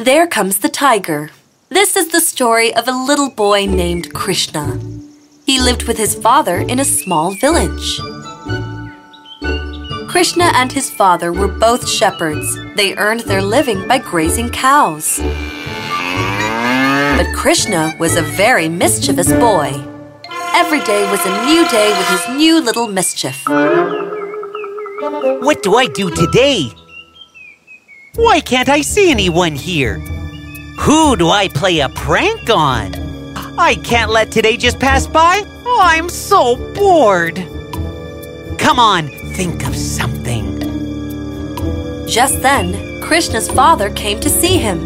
There comes the tiger. This is the story of a little boy named Krishna. He lived with his father in a small village. Krishna and his father were both shepherds. They earned their living by grazing cows. But Krishna was a very mischievous boy. Every day was a new day with his new little mischief. What do I do today? Why can't I see anyone here? Who do I play a prank on? I can't let today just pass by. Oh, I'm so bored. Come on, think of something. Just then, Krishna's father came to see him.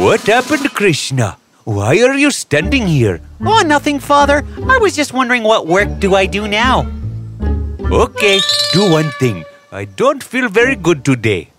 What happened, Krishna? Why are you standing here? Oh, nothing, father. I was just wondering what work do I do now? Okay, do one thing. I don't feel very good today.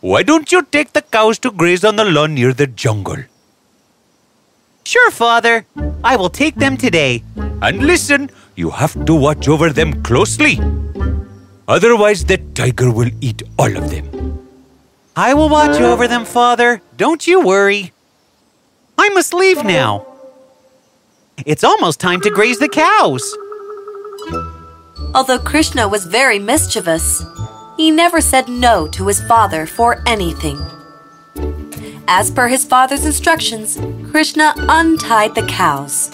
Why don't you take the cows to graze on the lawn near the jungle? Sure, father. I will take them today. And listen, you have to watch over them closely. Otherwise, the tiger will eat all of them. I will watch over them, father. Don't you worry. I must leave now. It's almost time to graze the cows. Although Krishna was very mischievous, he never said no to his father for anything. As per his father's instructions, Krishna untied the cows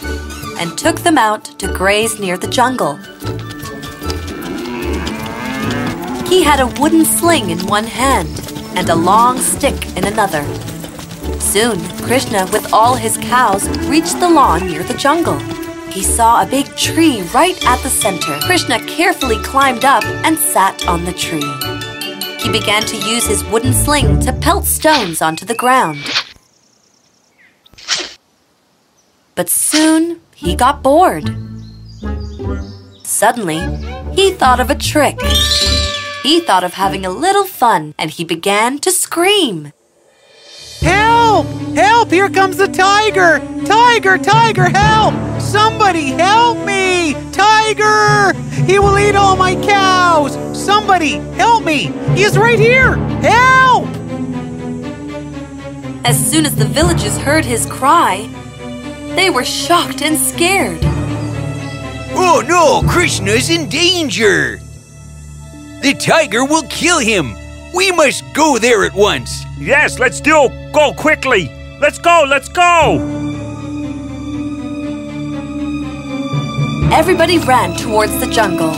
and took them out to graze near the jungle. He had a wooden sling in one hand and a long stick in another. Soon, Krishna, with all his cows, reached the lawn near the jungle. He saw a big tree right at the center. Krishna carefully climbed up and sat on the tree. He began to use his wooden sling to pelt stones onto the ground. But soon he got bored. Suddenly, he thought of a trick. He thought of having a little fun and he began to scream. Help! Help! Here comes the tiger! Tiger! Tiger! Help! Somebody help me! Tiger! He will eat all my cows! Somebody help me! He is right here! Help! As soon as the villagers heard his cry, they were shocked and scared. Oh no, Krishna's in danger! The tiger will kill him! We must go there at once! Yes, let's do. Go quickly. Let's go. Let's go. Everybody ran towards the jungle.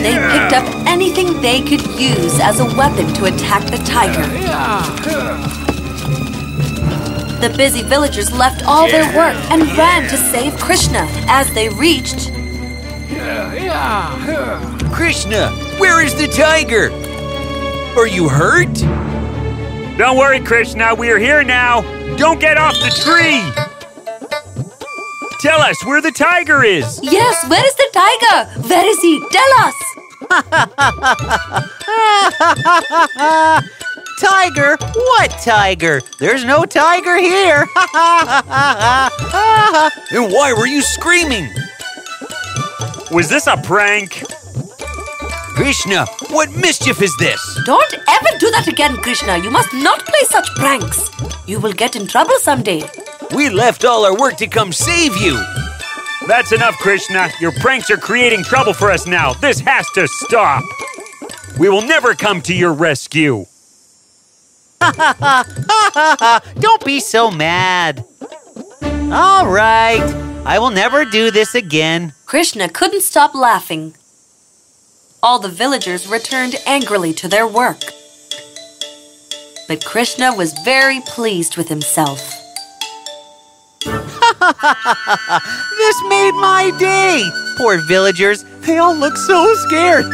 They picked up anything they could use as a weapon to attack the tiger. The busy villagers left all their work and ran to save Krishna. As they reached, Krishna, where is the tiger? Are you hurt? Don't worry, Krishna. We are here now. Don't get off the tree. Tell us where the tiger is. Yes, where is the tiger? Where is he? Tell us. tiger? What tiger? There's no tiger here. and why were you screaming? Was this a prank? Krishna, what mischief is this? Don't ever do that again, Krishna. You must not play such pranks. You will get in trouble someday. We left all our work to come save you. That's enough, Krishna. Your pranks are creating trouble for us now. This has to stop. We will never come to your rescue. Ha ha ha! Ha ha ha! Don't be so mad. All right. I will never do this again. Krishna couldn't stop laughing. All the villagers returned angrily to their work. But Krishna was very pleased with himself. this made my day! Poor villagers, they all look so scared.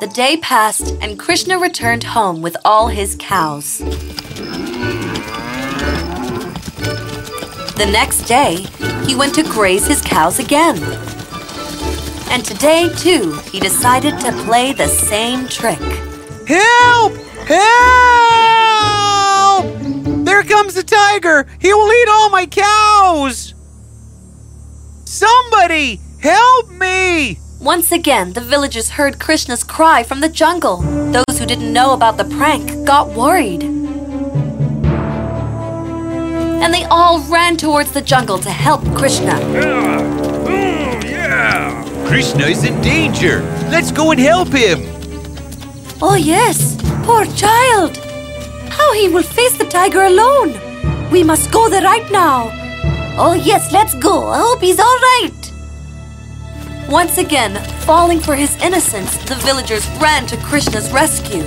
the day passed and Krishna returned home with all his cows. The next day, he went to graze his cows again. And today, too, he decided to play the same trick. Help! Help! There comes the tiger! He will eat all my cows! Somebody! Help me! Once again, the villagers heard Krishna's cry from the jungle. Those who didn't know about the prank got worried. And they all ran towards the jungle to help Krishna. Yeah. Ooh, yeah. Krishna is in danger. Let's go and help him. Oh, yes, poor child. How he will face the tiger alone. We must go there right now. Oh, yes, let's go. I hope he's all right. Once again, falling for his innocence, the villagers ran to Krishna's rescue.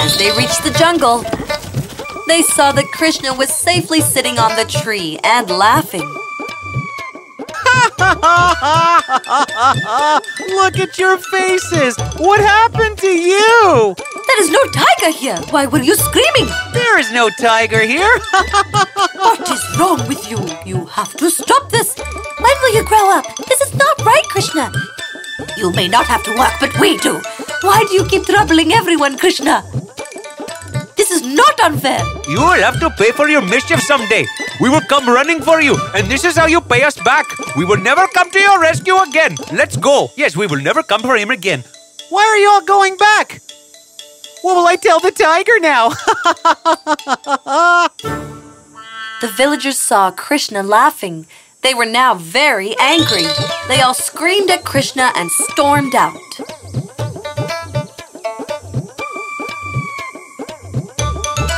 As they reached the jungle, they saw that Krishna was safely sitting on the tree and laughing. Look at your faces! What happened to you? There is no tiger here. Why were you screaming? There is no tiger here. What is wrong with you? You have to stop this. When will you grow up? This is not right, Krishna. You may not have to work, but we do. Why do you keep troubling everyone, Krishna? This is not unfair. You will have to pay for your mischief someday. We will come running for you, and this is how you pay us back. We will never come to your rescue again. Let's go. Yes, we will never come for him again. Why are you all going back? What will I tell the tiger now? The villagers saw Krishna laughing. They were now very angry. They all screamed at Krishna and stormed out.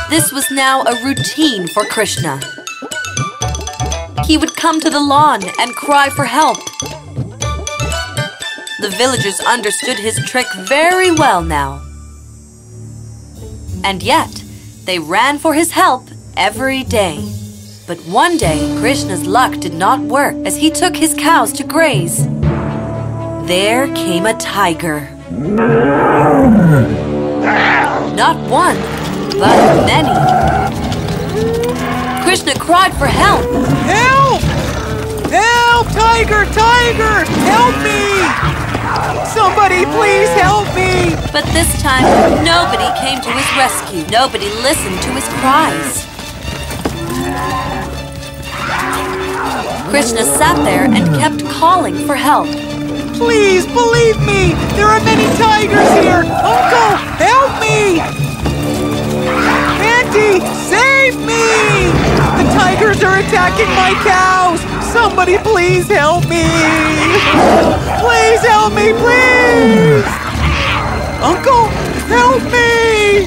This was now a routine for Krishna. He would come to the lawn and cry for help. The villagers understood his trick very well now. And yet, they ran for his help every day. But one day, Krishna's luck did not work as he took his cows to graze. There came a tiger. Not one, but many. Krishna cried for help. Help! Help! Tiger! Tiger! Help me! Somebody please help me! But this time, nobody came to his rescue. Nobody listened to his cries. Krishna sat there and kept calling for help. Please believe me! There are many tigers here! Uncle, help me! Auntie, save me! The tigers are attacking my cows! Somebody please help me! Please help me, please! Uncle, help me!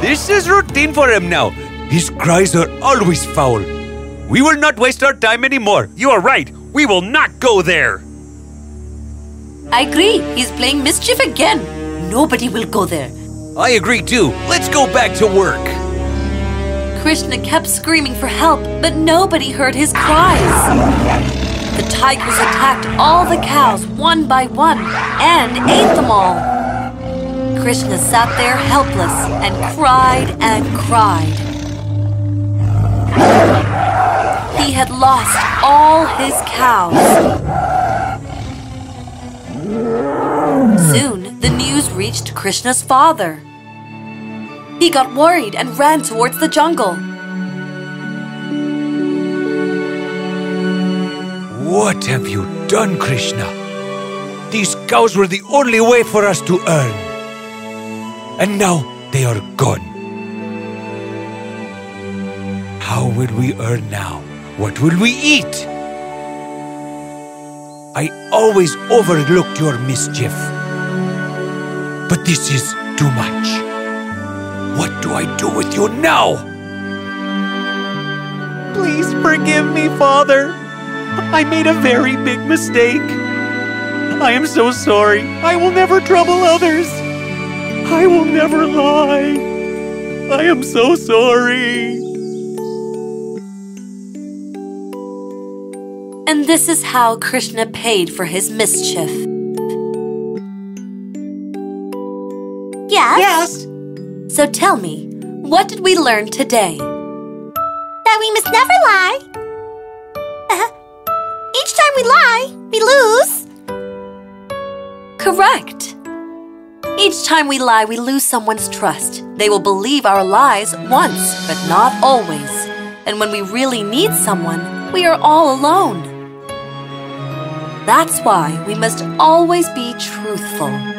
This is routine for him now. His cries are always foul. We will not waste our time anymore. You are right. We will not go there. I agree. He's playing mischief again. Nobody will go there. I agree too. Let's go back to work. Krishna kept screaming for help, but nobody heard his cries. The tigers attacked all the cows one by one and ate them all. Krishna sat there helpless and cried and cried. He had lost all his cows. Soon, the news reached Krishna's father. He got worried and ran towards the jungle. What have you done, Krishna? These cows were the only way for us to earn. And now they are gone. How will we earn now? What will we eat? I always overlooked your mischief. But this is too much. What do I do with you now? Please forgive me, Father. I made a very big mistake. I am so sorry. I will never trouble others. I will never lie. I am so sorry. And this is how Krishna paid for his mischief. Yes? Yes. So tell me, what did we learn today? That we must never lie. Uh, each time we lie, we lose. Correct. Each time we lie, we lose someone's trust. They will believe our lies once, but not always. And when we really need someone, we are all alone. That's why we must always be truthful.